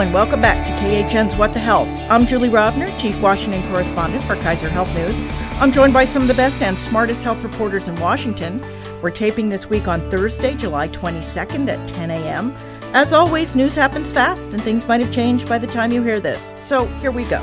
And welcome back to KHN's What the Health. I'm Julie Rovner, Chief Washington Correspondent for Kaiser Health News. I'm joined by some of the best and smartest health reporters in Washington. We're taping this week on Thursday, July 22nd at 10 a.m. As always, news happens fast and things might have changed by the time you hear this. So here we go.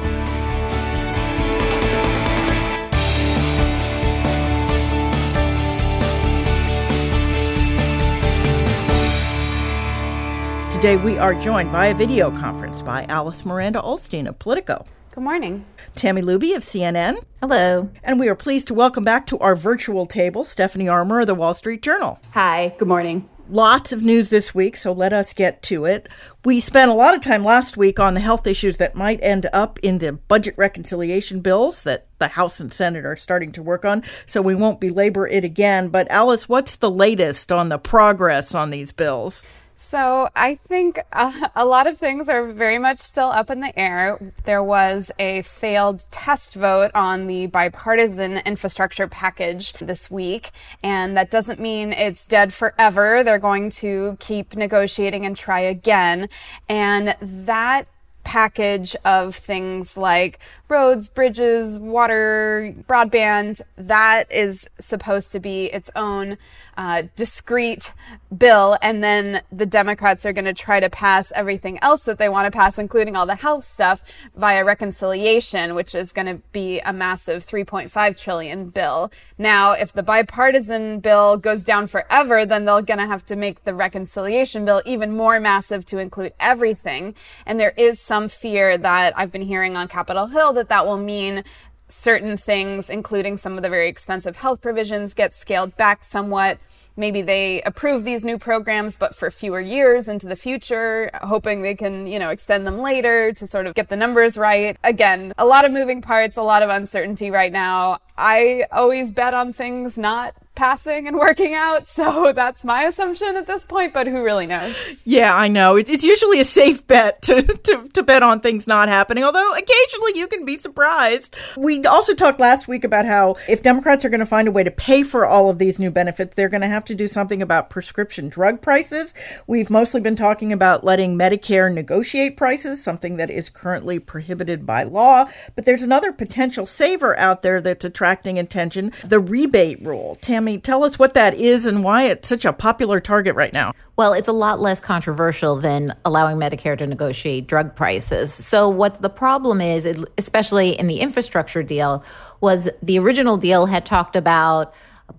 Today we are joined via video conference by Alice Miranda Ollstein of Politico. Good morning. Tami Luhby of CNN. Hello. And we are pleased to welcome back to our virtual table Stephanie Armour of the Wall Street Journal. Hi, good morning. Lots of news this week, so let us get to it. We spent a lot of time last week on the health issues that might end up in the budget reconciliation bills that the House and Senate are starting to work on, so we won't belabor it again. But Alice, what's the latest on the progress on these bills? So I think uh, a lot of things are very much still up in the air. There was a failed test vote on the bipartisan infrastructure package this week, and that doesn't mean it's dead forever. They're going to keep negotiating and try again. And that package of things like roads, bridges, water, broadband, that is supposed to be its own uh, discrete bill. And then the Democrats are going to try to pass everything else that they want to pass, including all the health stuff, via reconciliation, which is going to be a massive 3.5 trillion bill. Now, if the bipartisan bill goes down forever, then they're going to have to make the reconciliation bill even more massive to include everything. And there is some fear that I've been hearing on Capitol Hill that that will mean certain things, including some of the very expensive health provisions, get scaled back somewhat. Maybe they approve these new programs, but for fewer years into the future, hoping they can, you know, extend them later to sort of get the numbers right. Again, a lot of moving parts, a lot of uncertainty right now. I always bet on things not passing and working out. So that's my assumption at this point, but who really knows? Yeah, I know. It's usually a safe bet to, to, to bet on things not happening, although occasionally you can be surprised. We also talked last week about how if Democrats are going to find a way to pay for all of these new benefits, they're going to have to do something about prescription drug prices. We've mostly been talking about letting Medicare negotiate prices, something that is currently prohibited by law. But there's another potential saver out there that's attracting attention the rebate rule. Tami, tell us what that is and why it's such a popular target right now. Well, it's a lot less controversial than allowing Medicare to negotiate drug prices. So, what the problem is, especially in the infrastructure deal, was the original deal had talked about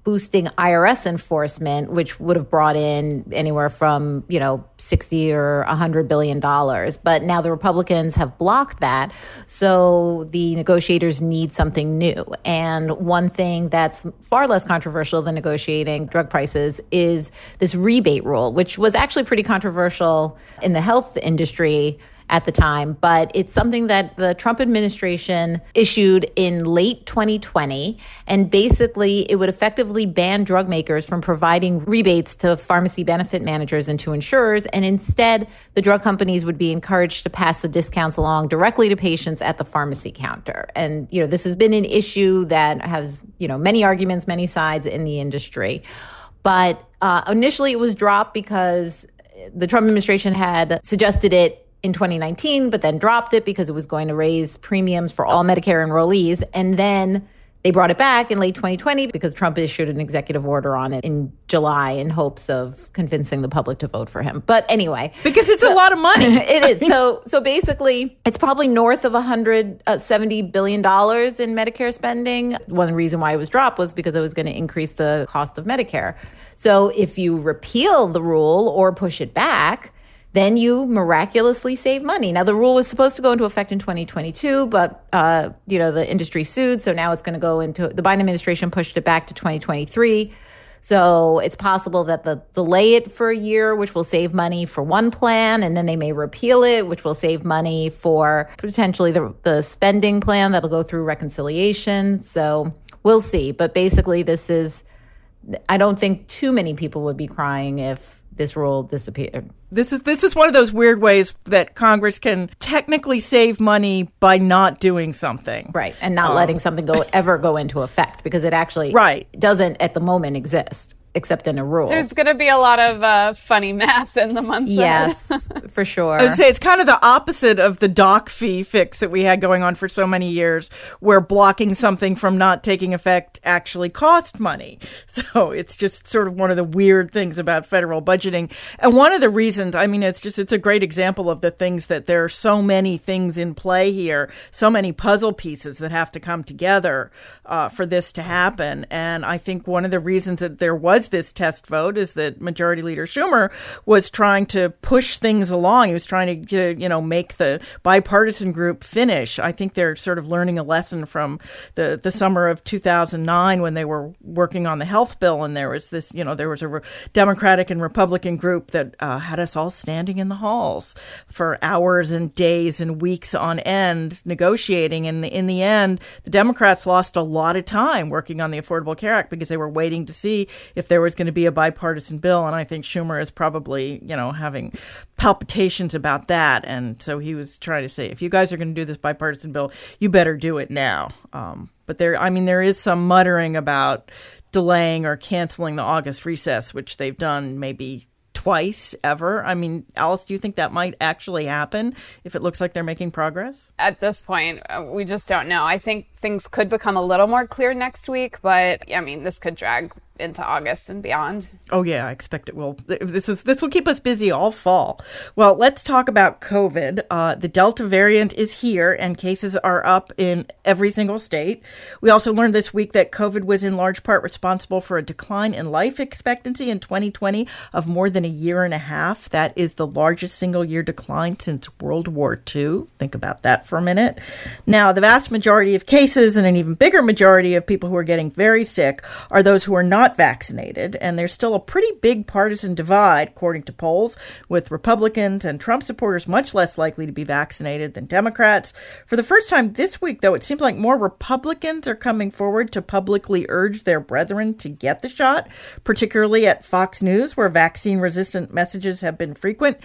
boosting IRS enforcement, which would have brought in anywhere from, you know, 60 or 100 billion dollars. But now the Republicans have blocked that. So the negotiators need something new. And one thing that's far less controversial than negotiating drug prices is this rebate rule, which was actually pretty controversial in the health industry at the time, but it's something that the Trump administration issued in late 2020. And basically, it would effectively ban drug makers from providing rebates to pharmacy benefit managers and to insurers. And instead, the drug companies would be encouraged to pass the discounts along directly to patients at the pharmacy counter. And, you know, this has been an issue that has, you know, many arguments, many sides in the industry. But uh, initially, it was dropped because the Trump administration had suggested it in 2019, but then dropped it because it was going to raise premiums for all Medicare enrollees. And then they brought it back in late 2020 because Trump issued an executive order on it in July in hopes of convincing the public to vote for him. But anyway, because it's so, a lot of money. it is. So so basically, it's probably north of 170 uh, billion dollars in Medicare spending. One reason why it was dropped was because it was going to increase the cost of Medicare. So if you repeal the rule or push it back, then you miraculously save money. Now, the rule was supposed to go into effect in 2022, but uh, you know the industry sued, so now it's going to go into the Biden administration pushed it back to 2023. So it's possible that they'll delay it for a year, which will save money for one plan, and then they may repeal it, which will save money for potentially the, the spending plan that'll go through reconciliation. So we'll see. But basically, this is, I don't think too many people would be crying if this rule disappeared. This is this is one of those weird ways that Congress can technically save money by not doing something, right, and not um, letting something go ever go into effect because it actually right doesn't at the moment exist. Except in a rule. There's going to be a lot of uh, funny math in the months yes, for sure. I would say it's kind of the opposite of the doc fee fix that we had going on for so many years, where blocking something from not taking effect actually cost money. So it's just sort of one of the weird things about federal budgeting. And one of the reasons, I mean, it's just, it's a great example of the things that there are so many things in play here, so many puzzle pieces that have to come together uh, for this to happen. And I think one of the reasons that there was this test vote is that Majority Leader Schumer was trying to push things along. He was trying to, you know, make the bipartisan group finish. I think they're sort of learning a lesson from the, the summer of 2009 when they were working on the health bill. And there was this, you know, there was a Democratic and Republican group that uh, had us all standing in the halls for hours and days and weeks on end negotiating. And in the end, the Democrats lost a lot of time working on the Affordable Care Act because they were waiting to see if there was going to be a bipartisan bill. And I think Schumer is probably, you know, having palpitations about that. And so he was trying to say, if you guys are going to do this bipartisan bill, you better do it now. Um, but there, I mean, there is some muttering about delaying or canceling the August recess, which they've done maybe twice ever. I mean, Alice, do you think that might actually happen if it looks like they're making progress? At this point, uh, we just don't know. I think things could become a little more clear next week, but I mean, this could drag into August and beyond. Oh yeah, I expect it will. This is this will keep us busy all fall. Well, let's talk about COVID. Uh, the Delta variant is here, and cases are up in every single state. We also learned this week that COVID was in large part responsible for a decline in life expectancy in 2020 of more than a year and a half. That is the largest single year decline since World War II. Think about that for a minute. Now, the vast majority of cases and an even bigger majority of people who are getting very sick are those who are not not vaccinated, and there's still a pretty big partisan divide, according to polls, with Republicans and Trump supporters much less likely to be vaccinated than Democrats. For the first time this week, though, it seems like more Republicans are coming forward to publicly urge their brethren to get the shot, particularly at Fox News, where vaccine resistant messages have been frequent.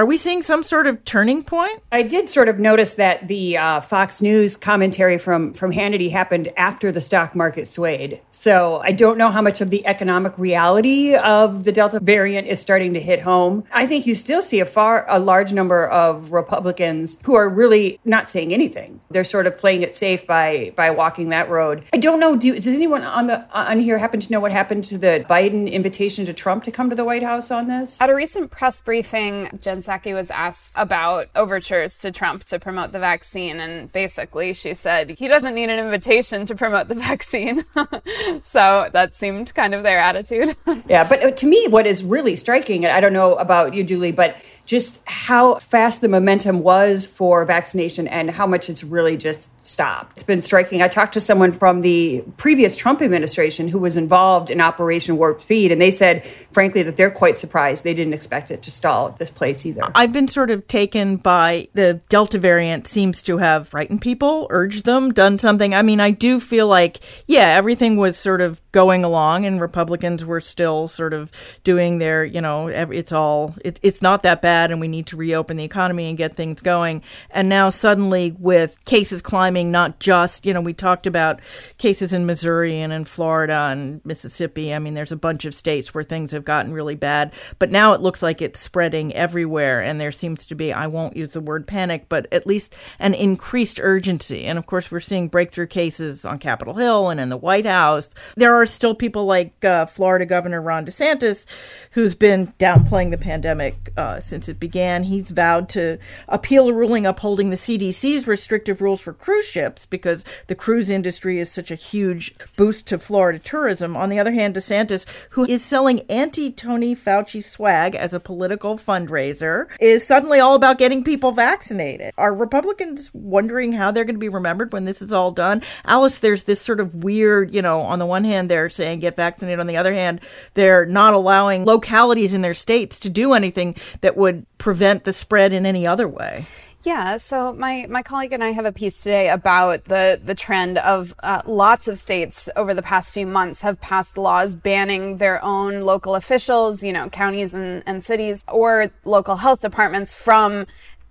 Are we seeing some sort of turning point? I did sort of notice that the uh, Fox News commentary from from Hannity happened after the stock market swayed. So I don't know how much of the economic reality of the Delta variant is starting to hit home. I think you still see a far a large number of Republicans who are really not saying anything. They're sort of playing it safe by by walking that road. I don't know. Do, does anyone on the on here happen to know what happened to the Biden invitation to Trump to come to the White House on this? At a recent press briefing, Jen Psaki was asked about overtures to Trump to promote the vaccine, and basically she said he doesn't need an invitation to promote the vaccine. so that seemed kind of their attitude. yeah, but uh, to me, what is really striking, I don't know about you, Julie, but just how fast the momentum was for vaccination and how much it's really just stopped. It's been striking. I talked to someone from the previous Trump administration who was involved in Operation Warp Speed, and they said, frankly, that they're quite surprised. They didn't expect it to stall at this place either. I've been sort of taken by the Delta variant seems to have frightened people, urged them, done something. I mean, I do feel like, yeah, everything was sort of going along, and Republicans were still sort of doing their, you know, it's all, it, it's not that bad bad and we need to reopen the economy and get things going. And now suddenly with cases climbing, not just, you know, we talked about cases in Missouri and in Florida and Mississippi. I mean, there's a bunch of states where things have gotten really bad, but now it looks like it's spreading everywhere. And there seems to be, I won't use the word panic, but at least an increased urgency. And of course, we're seeing breakthrough cases on Capitol Hill and in the White House. There are still people like uh, Florida Governor Ron DeSantis, who's been downplaying the pandemic uh, since it began, he's vowed to appeal a ruling upholding the CDC's restrictive rules for cruise ships because the cruise industry is such a huge boost to Florida tourism. On the other hand, DeSantis, who is selling anti Tony Fauci swag as a political fundraiser, is suddenly all about getting people vaccinated. Are Republicans wondering how they're going to be remembered when this is all done? Alice, there's this sort of weird, you know, on the one hand, they're saying get vaccinated. On the other hand, they're not allowing localities in their states to do anything that would prevent the spread in any other way. Yeah, so my, my colleague and I have a piece today about the, the trend of uh, lots of states over the past few months have passed laws banning their own local officials, you know, counties and, and cities or local health departments from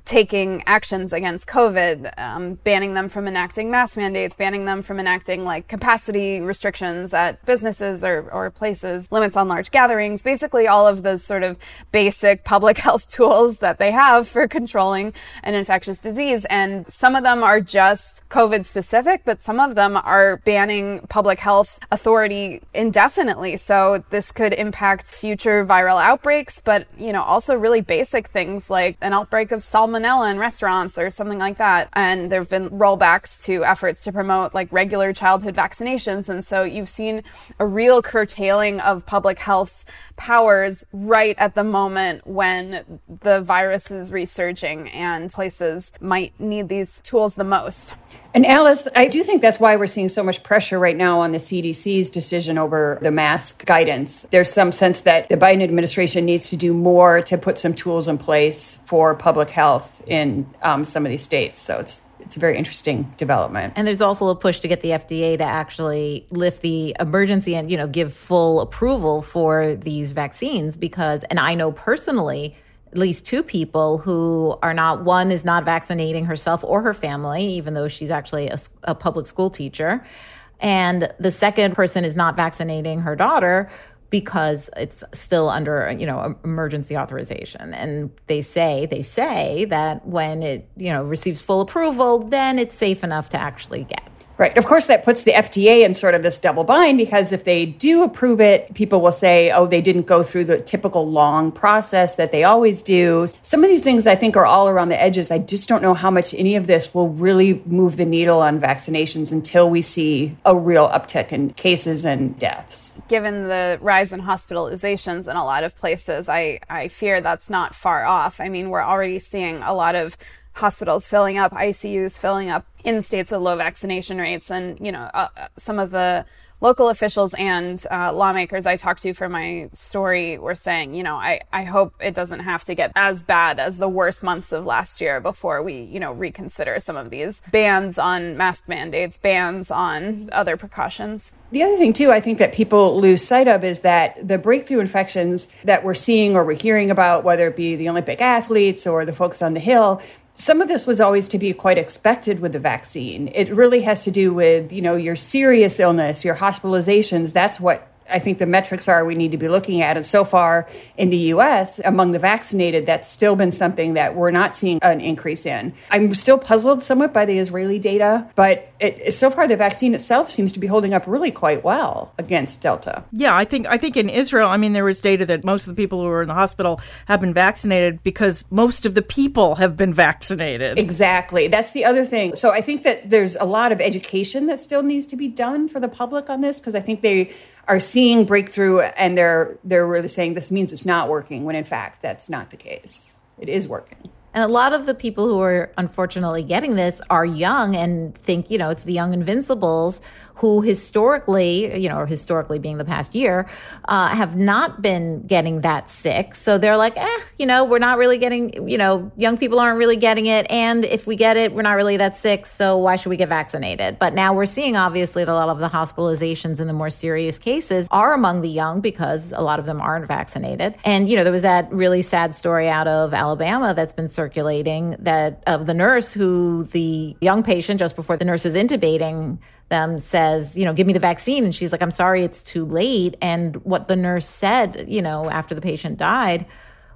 taking actions against COVID, um, banning them from enacting mask mandates, banning them from enacting like capacity restrictions at businesses or, or places, limits on large gatherings, basically all of those sort of basic public health tools that they have for controlling an infectious disease. And some of them are just COVID specific, but some of them are banning public health authority indefinitely. So this could impact future viral outbreaks, but, you know, also really basic things like an outbreak of salmonella salmonella in restaurants or something like that. And there have been rollbacks to efforts to promote like regular childhood vaccinations. And so you've seen a real curtailing of public health's powers right at the moment when the virus is resurging and places might need these tools the most. And Alice, I do think that's why we're seeing so much pressure right now on the CDC's decision over the mask guidance. There's some sense that the Biden administration needs to do more to put some tools in place for public health in um, some of these states. So it's it's a very interesting development. And there's also a push to get the FDA to actually lift the emergency and, you know, give full approval for these vaccines because, and I know personally, at least two people who are not, one is not vaccinating herself or her family, even though she's actually a, a public school teacher. And the second person is not vaccinating her daughter because it's still under you know emergency authorization. And they say they say that when it you know receives full approval then it's safe enough to actually get Right. Of course, that puts the FDA in sort of this double bind because if they do approve it, people will say, oh, they didn't go through the typical long process that they always do. Some of these things I think are all around the edges. I just don't know how much any of this will really move the needle on vaccinations until we see a real uptick in cases and deaths. Given the rise in hospitalizations in a lot of places, I, I fear that's not far off. I mean, we're already seeing a lot of hospitals filling up, ICUs filling up in states with low vaccination rates. And, you know, uh, some of the local officials and uh, lawmakers I talked to for my story were saying, you know, I, I hope it doesn't have to get as bad as the worst months of last year before we, you know, reconsider some of these bans on mask mandates, bans on other precautions. The other thing, too, I think that people lose sight of is that the breakthrough infections that we're seeing or we're hearing about, whether it be the Olympic athletes or the folks on the Hill, some of this was always to be quite expected with the vaccine. It really has to do with, you know, your serious illness, your hospitalizations. That's what I think the metrics are we need to be looking at. And so far in the US, among the vaccinated, that's still been something that we're not seeing an increase in. I'm still puzzled somewhat by the Israeli data, but it, so far the vaccine itself seems to be holding up really quite well against Delta. Yeah, I think I think in Israel, I mean, there was data that most of the people who were in the hospital have been vaccinated because most of the people have been vaccinated. Exactly. That's the other thing. So I think that there's a lot of education that still needs to be done for the public on this because I think they are seeing breakthrough and they're they're really saying this means it's not working when in fact that's not the case. It is working. And a lot of the people who are unfortunately getting this are young and think, you know, it's the young invincibles who historically, you know, or historically being the past year, uh, have not been getting that sick. So they're like, eh, you know, we're not really getting, you know, young people aren't really getting it. And if we get it, we're not really that sick. So why should we get vaccinated? But now we're seeing, obviously, that a lot of the hospitalizations and the more serious cases are among the young because a lot of them aren't vaccinated. And, you know, there was that really sad story out of Alabama that's been circulating that of the nurse who the young patient just before the nurse is intubating them says, you know, give me the vaccine. And she's like, I'm sorry, it's too late. And what the nurse said, you know, after the patient died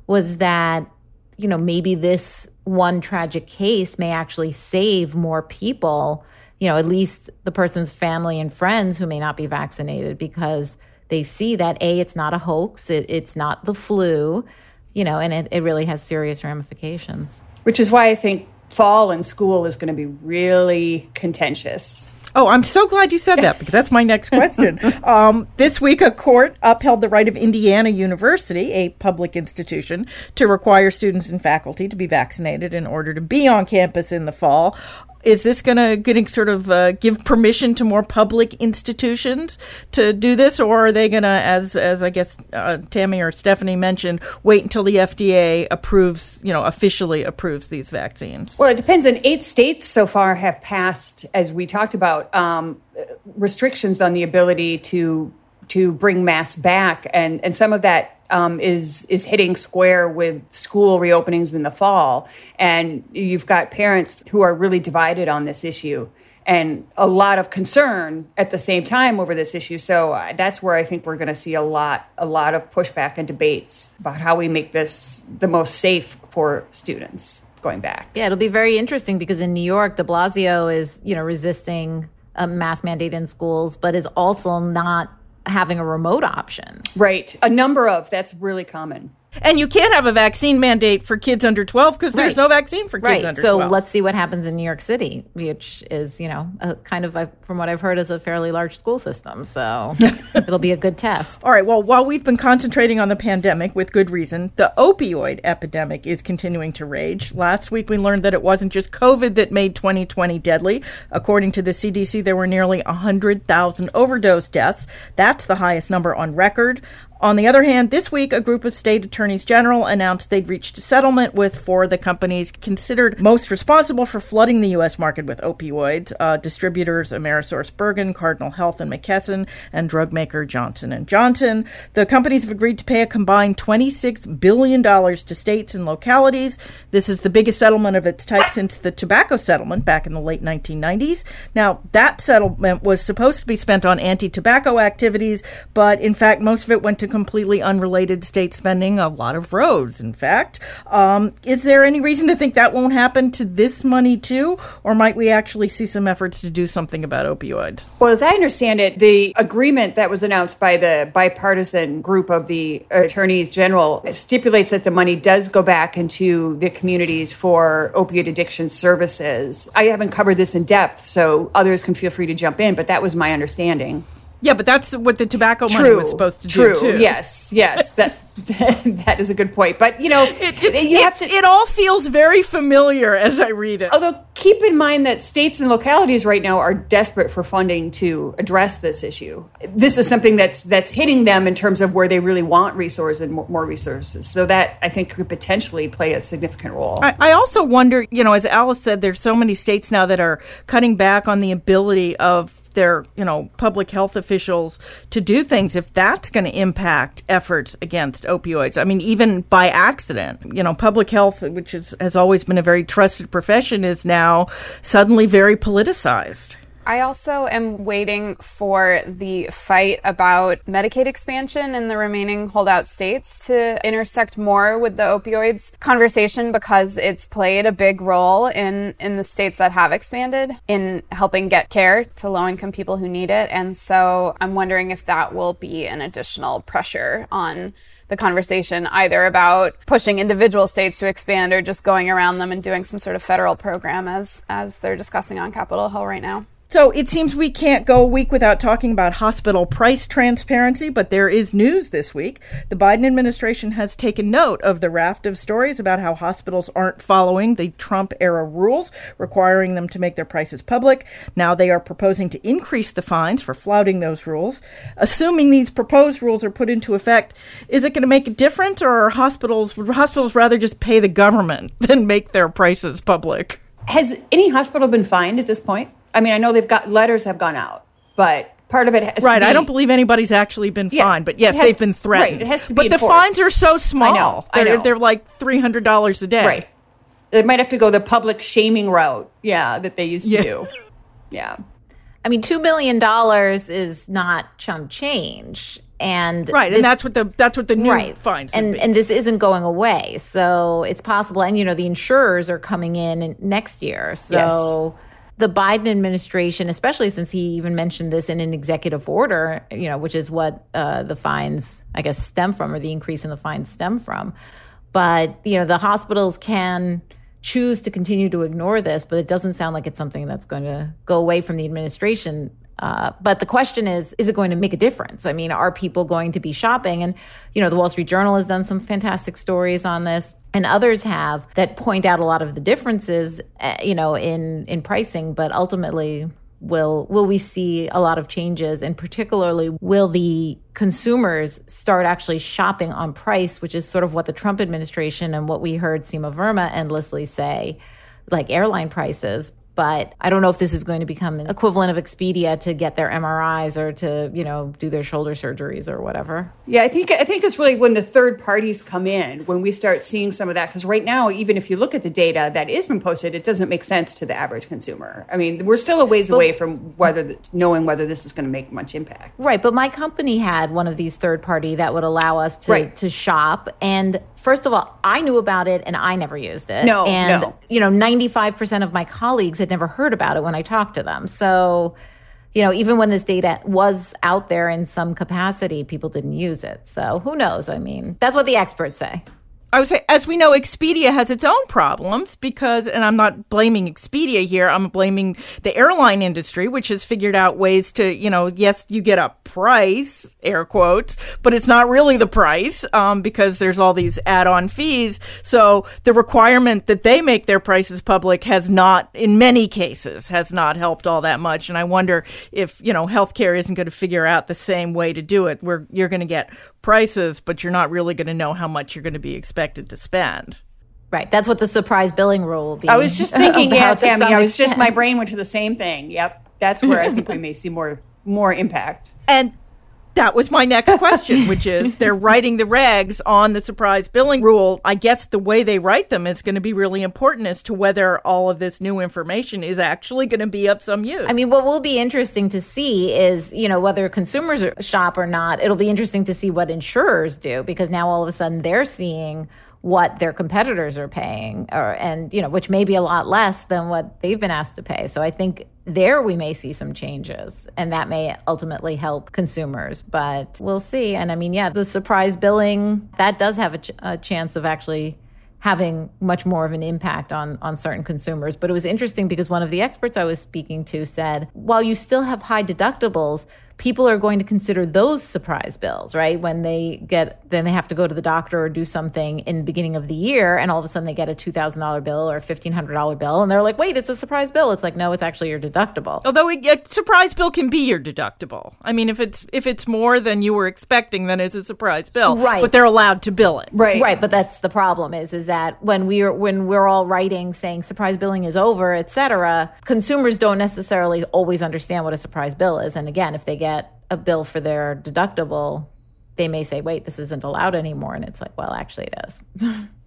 was that, you know, maybe this one tragic case may actually save more people, you know, at least the person's family and friends who may not be vaccinated because they see that A, it's not a hoax, it, it's not the flu, you know, and it, it really has serious ramifications. Which is why I think fall and school is going to be really contentious Oh, I'm so glad you said that because that's my next question. um, this week, a court upheld the right of Indiana University, a public institution, to require students and faculty to be vaccinated in order to be on campus in the fall is this going to sort of uh, give permission to more public institutions to do this, or are they going to, as as I guess uh, Tami or Stephanie mentioned, wait until the FDA approves, you know, officially approves these vaccines? Well, it depends. And eight states so far have passed, as we talked about, um, restrictions on the ability to to bring masks back, and and some of that um, is is hitting square with school reopenings in the fall, and you've got parents who are really divided on this issue and a lot of concern at the same time over this issue. So uh, that's where I think we're going to see a lot, a lot of pushback and debates about how we make this the most safe for students going back. Yeah, it'll be very interesting because in New York, De Blasio is you know resisting a mask mandate in schools, but is also not having a remote option. Right, a number of that's really common. And you can't have a vaccine mandate for kids under 12 because there's right. no vaccine for kids right. under so 12. So let's see what happens in New York City, which is, you know, a kind of, from what I've heard, is a fairly large school system. So it'll be a good test. All right. Well, while we've been concentrating on the pandemic with good reason, the opioid epidemic is continuing to rage. Last week, we learned that it wasn't just COVID that made 2020 deadly. According to the CDC, there were nearly 100,000 overdose deaths. That's the highest number on record. On the other hand, this week, a group of state attorneys general announced they'd reached a settlement with four of the companies considered most responsible for flooding the U.S. market with opioids uh, distributors AmerisourceBergen, Cardinal Health, and McKesson, and drug maker Johnson & Johnson. The companies have agreed to pay a combined $26 billion to states and localities. This is the biggest settlement of its type since the tobacco settlement back in the late 1990s. Now, that settlement was supposed to be spent on anti tobacco activities, but in fact, most of it went to completely unrelated state spending, a lot of roads, in fact. Um, is there any reason to think that won't happen to this money too? Or might we actually see some efforts to do something about opioids? Well, as I understand it, the agreement that was announced by the bipartisan group of the attorneys general stipulates that the money does go back into the communities for opioid addiction services. I haven't covered this in depth, so others can feel free to jump in, but that was my understanding. Yeah, but that's what the tobacco true, money was supposed to true. do too. Yes, yes, that that is a good point. But you know, it, just, you have to. It all feels very familiar as I read it. Although keep in mind that states and localities right now are desperate for funding to address this issue. This is something that's that's hitting them in terms of where they really want resources and more resources. So that I think could potentially play a significant role. I, I also wonder, you know, as Alice said, there's so many states now that are cutting back on the ability of their you know public health officials to do things if that's going to impact efforts against opioids. I mean even by accident you know public health which is, has always been a very trusted profession is now suddenly very politicized I also am waiting for the fight about Medicaid expansion in the remaining holdout states to intersect more with the opioids conversation because it's played a big role in, in the states that have expanded in helping get care to low income people who need it. And so I'm wondering if that will be an additional pressure on the conversation either about pushing individual states to expand or just going around them and doing some sort of federal program as as they're discussing on Capitol Hill right now. So it seems we can't go a week without talking about hospital price transparency, but there is news this week. The Biden administration has taken note of the raft of stories about how hospitals aren't following the Trump era rules requiring them to make their prices public. Now they are proposing to increase the fines for flouting those rules. Assuming these proposed rules are put into effect, is it going to make a difference or hospitals would hospitals rather just pay the government than make their prices public? Has any hospital been fined at this point? I mean, I know they've got letters have gone out, but part of it has right. Be, I don't believe anybody's actually been yeah, fined, but yes, they've been threatened. Right, it has to be but enforced. the fines are so small. I know. They're, I know. they're like three hundred dollars a day. Right. They might have to go the public shaming route. Yeah, that they used to yeah. do. Yeah. I mean, two million dollars is not chump change, and right, this, and that's what the that's what the new right. fines and be. and this isn't going away, so it's possible. And you know, the insurers are coming in next year, so. The Biden administration, especially since he even mentioned this in an executive order, you know, which is what uh, the fines, I guess, stem from, or the increase in the fines stem from. But you know, the hospitals can choose to continue to ignore this, but it doesn't sound like it's something that's going to go away from the administration. Uh, but the question is, is it going to make a difference? I mean, are people going to be shopping? And, you know, the Wall Street Journal has done some fantastic stories on this and others have that point out a lot of the differences, uh, you know, in in pricing. But ultimately, will will we see a lot of changes, and particularly will the consumers start actually shopping on price, which is sort of what the Trump administration and what we heard Seema Verma endlessly say, like airline prices. But I don't know if this is going to become an equivalent of Expedia to get their MRIs or to, you know, do their shoulder surgeries or whatever. Yeah, I think I think it's really when the third parties come in when we start seeing some of that because right now even if you look at the data that is been posted it doesn't make sense to the average consumer. I mean, we're still a ways but, away from whether knowing whether this is going to make much impact. Right, but my company had one of these third party that would allow us to right. to shop and first of all, I knew about it and I never used it. No, and no. you know, 95% of my colleagues had never heard about it when I talked to them. So, you know, even when this data was out there in some capacity, people didn't use it. So, who knows? I mean, that's what the experts say. I would say, as we know, Expedia has its own problems because, and I'm not blaming Expedia here, I'm blaming the airline industry, which has figured out ways to, you know, yes, you get a price, air quotes, but it's not really the price um, because there's all these add on fees. So the requirement that they make their prices public has not, in many cases, has not helped all that much. And I wonder if, you know, healthcare isn't going to figure out the same way to do it, where you're going to get prices, but you're not really going to know how much you're going to be expected to spend. Right. That's what the surprise billing rule will be. I was just thinking, yeah, Tami. I was just my brain went to the same thing. Yep. That's where I think we may see more more impact. And that was my next question, which is they're writing the regs on the surprise billing rule. I guess the way they write them is going to be really important as to whether all of this new information is actually going to be of some use. I mean, what will be interesting to see is, you know, whether consumers shop or not, it'll be interesting to see what insurers do because now all of a sudden they're seeing what their competitors are paying or and you know which may be a lot less than what they've been asked to pay so i think there we may see some changes and that may ultimately help consumers but we'll see. And i mean yeah the surprise billing that does have a, ch- a chance of actually having much more of an impact on on certain consumers. But it was interesting because one of the experts i was speaking to said while you still have high deductibles people are going to consider those surprise bills, right? When they get, then they have to go to the doctor or do something in the beginning of the year, and all of a sudden they get a $2,000 bill or a $1,500 bill, and they're like, wait, it's a surprise bill. It's like, no, it's actually your deductible. Although a surprise bill can be your deductible. I mean, if it's if it's more than you were expecting, then it's a surprise bill. Right. But they're allowed to bill it. Right. Right. But that's the problem is, is that when we're, when we're all writing saying surprise billing is over, et cetera, consumers don't necessarily always understand what a surprise bill is. And again, if they get a bill for their deductible, they may say, wait, this isn't allowed anymore. And it's like, well, actually, it is.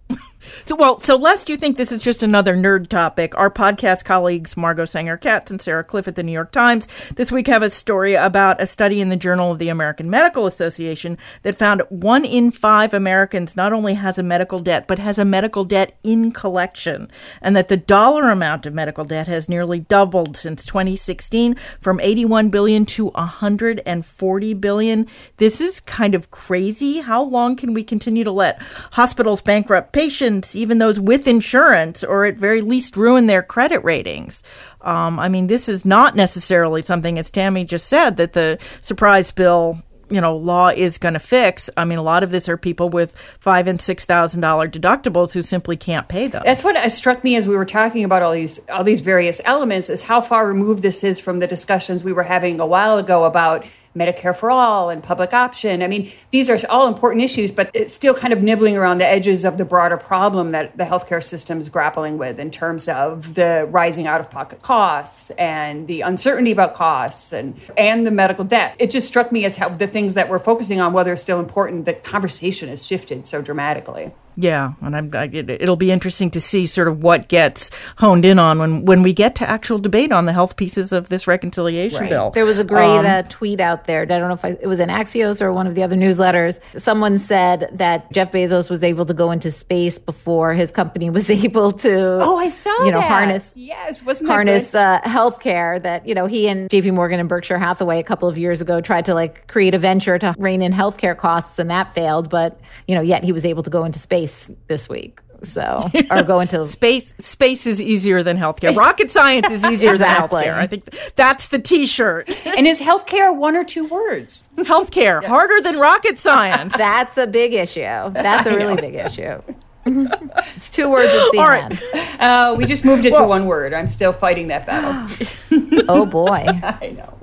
So, well, so lest you think this is just another nerd topic, our podcast colleagues Margot Sanger Katz and Sarah Kliff at the New York Times this week have a story about a study in the Journal of the American Medical Association that found one in five Americans not only has a medical debt, but has a medical debt in collection, and that the dollar amount of medical debt has nearly doubled since 2016 from 81 billion to 140 billion. This is kind of crazy. How long can we continue to let hospitals bankrupt patients? Even those with insurance, or at very least ruin their credit ratings. Um, I mean, this is not necessarily something, as Tami just said, that the surprise bill you know law is going to fix i mean a lot of this are people with five and six thousand dollar deductibles who simply can't pay them that's what struck me as we were talking about all these all these various elements is how far removed this is from the discussions we were having a while ago about Medicare for all and public option. I mean, these are all important issues, but it's still kind of nibbling around the edges of the broader problem that the healthcare system is grappling with in terms of the rising out of pocket costs and the uncertainty about costs and, and the medical debt. It just struck me as how the things that we're focusing on, whether it's still important, the conversation has shifted so dramatically. Yeah, and I'm, I, it, will be interesting to see sort of what gets honed in on when, when we get to actual debate on the health pieces of this reconciliation right. bill. There was a great um, uh, tweet out there. I don't know if I, it was in Axios or one of the other newsletters. Someone said that Jeff Bezos was able to go into space before his company was able to. Oh, I saw you know that. harness yes, wasn't harness uh, healthcare. That you know he and J.P. Morgan and Berkshire Hathaway a couple of years ago tried to like create a venture to rein in healthcare costs, and that failed. But you know, yet he was able to go into space this week. So, or go into space. Space is easier than healthcare. Rocket science is easier exactly. than healthcare. I think that's the T-shirt. And is healthcare one or two words? Healthcare yes. harder than rocket science. That's a big issue. That's a really big issue. it's two words at CNN. All right. Uh, we just moved it well, to one word. I'm still fighting that battle. oh boy. I know.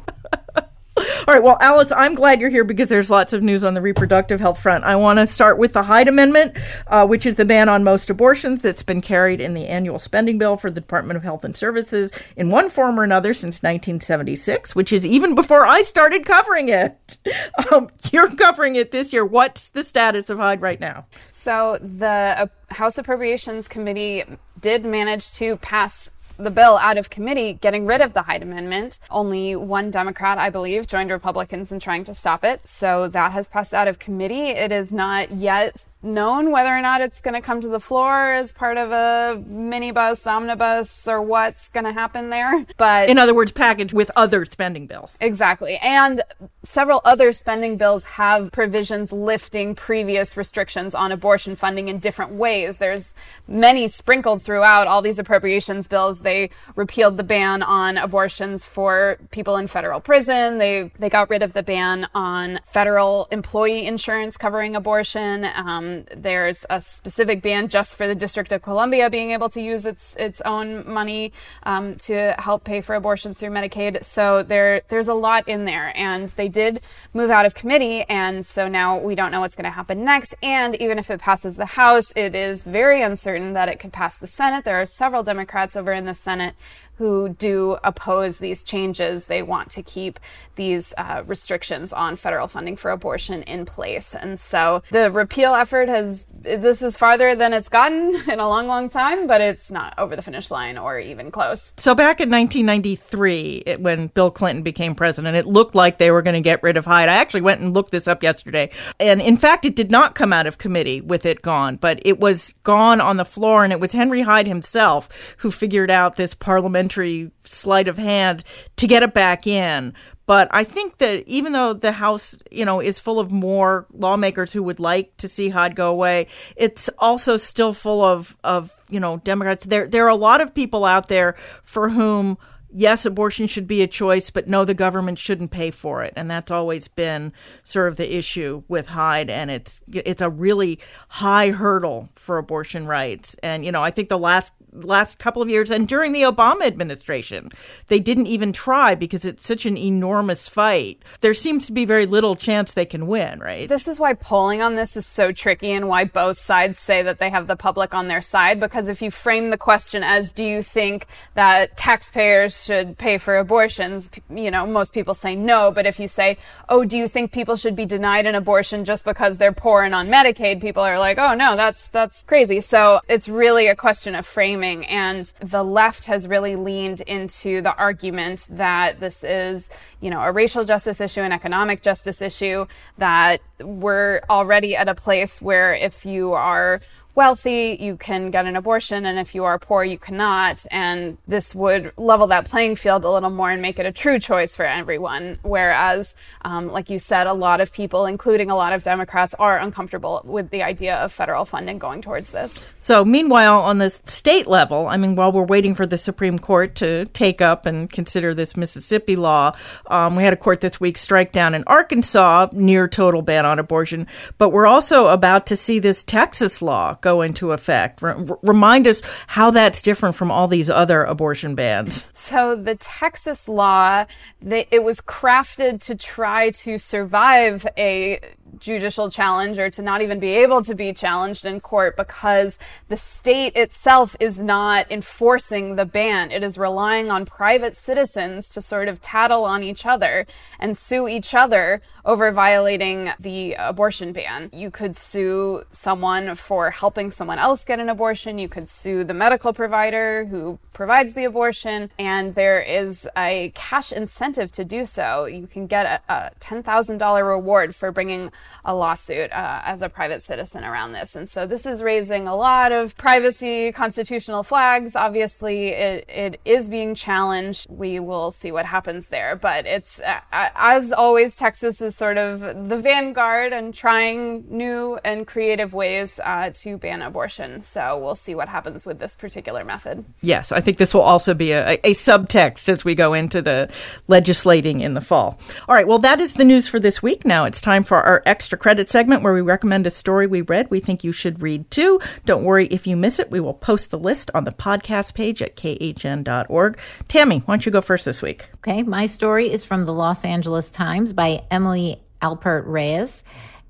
All right. Well, Alice, I'm glad you're here because there's lots of news on the reproductive health front. I want to start with the Hyde Amendment, uh, which is the ban on most abortions that's been carried in the annual spending bill for the Department of Health and Services in one form or another since 1976, which is even before I started covering it. Um, you're covering it this year. What's the status of Hyde right now? So the uh, House Appropriations Committee did manage to pass the bill out of committee, getting rid of the Hyde Amendment. Only one Democrat, I believe, joined Republicans in trying to stop it. So that has passed out of committee. It is not yet known whether or not it's going to come to the floor as part of a minibus, omnibus, or what's going to happen there. But in other words, packaged with other spending bills. Exactly. And several other spending bills have provisions lifting previous restrictions on abortion funding in different ways. There's many sprinkled throughout all these appropriations bills. They repealed the ban on abortions for people in federal prison. They they got rid of the ban on federal employee insurance covering abortion. Um, there's a specific ban just for the District of Columbia being able to use its its own money um, to help pay for abortions through Medicaid. So there there's a lot in there, and they did move out of committee, and so now we don't know what's going to happen next. And even if it passes the House, it is very uncertain that it could pass the Senate. There are several Democrats over in the Senate who do oppose these changes. They want to keep these uh, restrictions on federal funding for abortion in place. And so the repeal effort has, this is farther than it's gotten in a long, long time, but it's not over the finish line or even close. So back in 1993, it, when Bill Clinton became president, it looked like they were going to get rid of Hyde. I actually went and looked this up yesterday. And in fact, it did not come out of committee with it gone, but it was gone on the floor. And it was Henry Hyde himself who figured out this parliamentary parliamentary sleight of hand to get it back in. But I think that even though the House, you know, is full of more lawmakers who would like to see Hyde go away, it's also still full of, of you know, Democrats. There, there are a lot of people out there for whom yes, abortion should be a choice, but no, the government shouldn't pay for it, and that's always been sort of the issue with Hyde, and it's it's a really high hurdle for abortion rights, and you know I think the last last couple of years and during the Obama administration. They didn't even try because it's such an enormous fight. There seems to be very little chance they can win, right? This is why polling on this is so tricky and why both sides say that they have the public on their side. Because if you frame the question as, do you think that taxpayers should pay for abortions? You know, most people say no. But if you say, oh, do you think people should be denied an abortion just because they're poor and on Medicaid? People are like, oh, no, that's, that's crazy. So it's really a question of framing and the left has really leaned into the argument that this is, you know, a racial justice issue, an economic justice issue, that we're already at a place where if you are wealthy, you can get an abortion, and if you are poor, you cannot. And this would level that playing field a little more and make it a true choice for everyone. Whereas, um, like you said, a lot of people, including a lot of Democrats, are uncomfortable with the idea of federal funding going towards this. So, meanwhile, on the state level, I mean, while we're waiting for the Supreme Court to take up and consider this Mississippi law, um, we had a court this week strike down in Arkansas near total ban on abortion. But we're also about to see this Texas law go into effect. R- remind us how that's different from all these other abortion bans. So the Texas law, they, it was crafted to try to survive a judicial challenge or to not even be able to be challenged in court because the state itself is not enforcing the ban. It is relying on private citizens to sort of tattle on each other and sue each other over violating the abortion ban. You could sue someone for helping someone else get an abortion. You could sue the medical provider who provides the abortion. And there is a cash incentive to do so. You can get a, a $10,000 reward for bringing a lawsuit uh, as a private citizen around this. And so this is raising a lot of privacy constitutional flags. Obviously, it, it is being challenged. We will see what happens there. But it's, uh, as always, Texas is sort of the vanguard and trying new and creative ways uh, to ban abortion. So we'll see what happens with this particular method. Yes, I think this will also be a, a subtext as we go into the legislating in the fall. All right, well, that is the news for this week. Now it's time for our extra credit segment where we recommend a story we read we think you should read too. Don't worry if you miss it. We will post the list on the podcast page at khn.org. Tami, why don't you go first this week? Okay, my story is from the Los Angeles Times by Emily Alpert Reyes.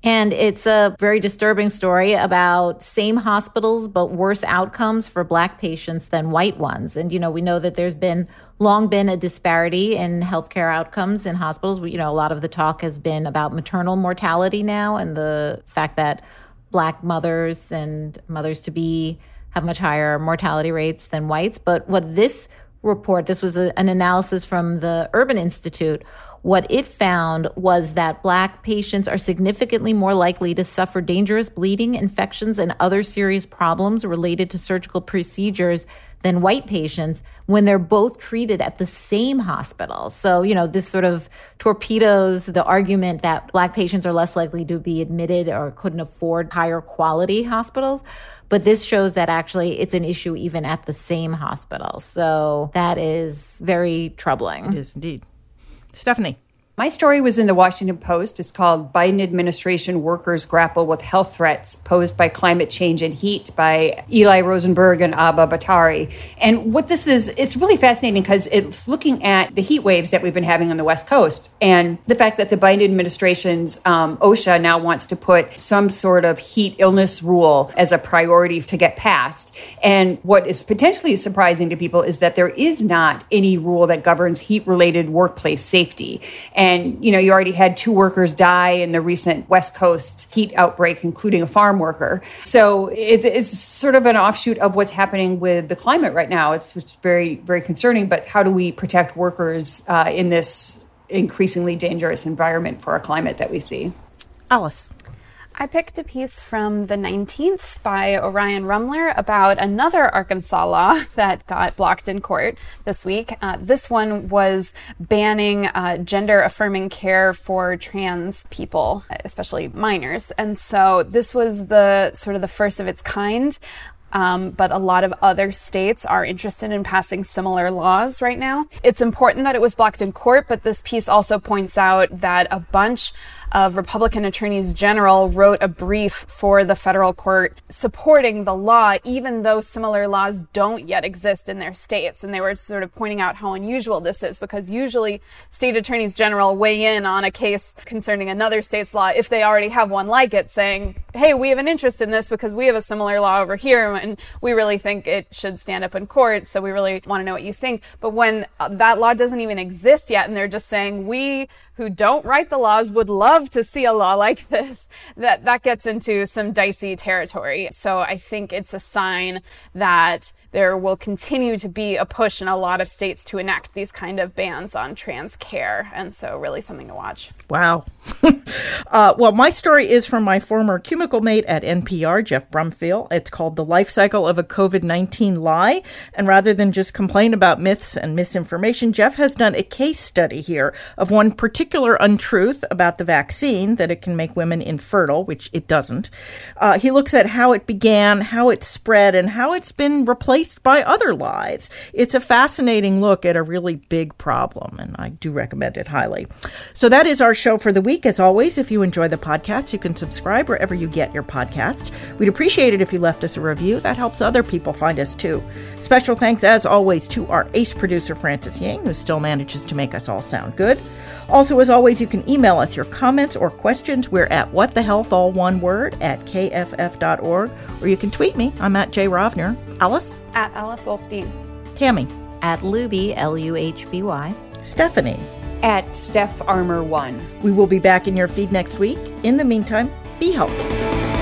And it's a very disturbing story about same hospitals, but worse outcomes for Black patients than white ones. And, you know, we know that there's been long been a disparity in healthcare outcomes in hospitals. We, you know, a lot of the talk has been about maternal mortality now and the fact that Black mothers and mothers to be have much higher mortality rates than whites. But what this report, this was a, an analysis from the Urban Institute, what it found was that Black patients are significantly more likely to suffer dangerous bleeding, infections, and other serious problems related to surgical procedures than white patients when they're both treated at the same hospital. So, you know, this sort of torpedoes the argument that Black patients are less likely to be admitted or couldn't afford higher quality hospitals. But this shows that actually it's an issue even at the same hospital. So that is very troubling. It is indeed. Stephanie. My story was in the Washington Post. It's called Biden Administration Workers Grapple with Health Threats Posed by Climate Change and Heat by Eli Rosenberg and Abha Bhattarai. And what this is, it's really fascinating because it's looking at the heat waves that we've been having on the West Coast and the fact that the Biden administration's um, OSHA now wants to put some sort of heat illness rule as a priority to get passed. And what is potentially surprising to people is that there is not any rule that governs heat related workplace safety. And, you know, you already had two workers die in the recent West Coast heat outbreak, including a farm worker. So it, it's sort of an offshoot of what's happening with the climate right now. It's, very, very concerning. But how do we protect workers uh, in this increasingly dangerous environment for our climate that we see? Alice. I picked a piece from the 19th by Orion Rummler about another Arkansas law that got blocked in court this week. Uh, this one was banning uh, gender affirming care for trans people, especially minors. And so this was the sort of the first of its kind. Um, but a lot of other states are interested in passing similar laws right now. It's important that it was blocked in court, but this piece also points out that a bunch of Republican attorneys general wrote a brief for the federal court supporting the law, even though similar laws don't yet exist in their states. And they were sort of pointing out how unusual this is because usually state attorneys general weigh in on a case concerning another state's law if they already have one like it, saying, hey, we have an interest in this because we have a similar law over here and we really think it should stand up in court. So we really want to know what you think. But when uh, that law doesn't even exist yet and they're just saying, we who don't write the laws would love to see a law like this, that that gets into some dicey territory. So I think it's a sign that there will continue to be a push in a lot of states to enact these kind of bans on trans care. And so really something to watch. Wow. uh, well, my story is from my former cubicle mate at NPR, Geoff Brumfiel. It's called The Life Cycle of a COVID 19 Lie. And rather than just complain about myths and misinformation, Geoff has done a case study here of one particular untruth about the vaccine that it can make women infertile, which it doesn't. Uh, he looks at how it began, how it spread, and how it's been replaced replaced by other lies. It's a fascinating look at a really big problem, and I do recommend it highly. So that is our show for the week. As always, if you enjoy the podcast, you can subscribe wherever you get your podcasts. We'd appreciate it if you left us a review. That helps other people find us too. Special thanks, as always, to our ace producer, Francis Ying, who still manages to make us all sound good. Also, as always, you can email us your comments or questions. We're at whatthehealthalloneword all one word, at kff.org, or you can tweet me. I'm at Jay Rovner. Alice? At Alice Ollstein. Tami? At Luhby, L U H B Y. Stephanie? At Steph Armour 1. We will be back in your feed next week. In the meantime, be healthy.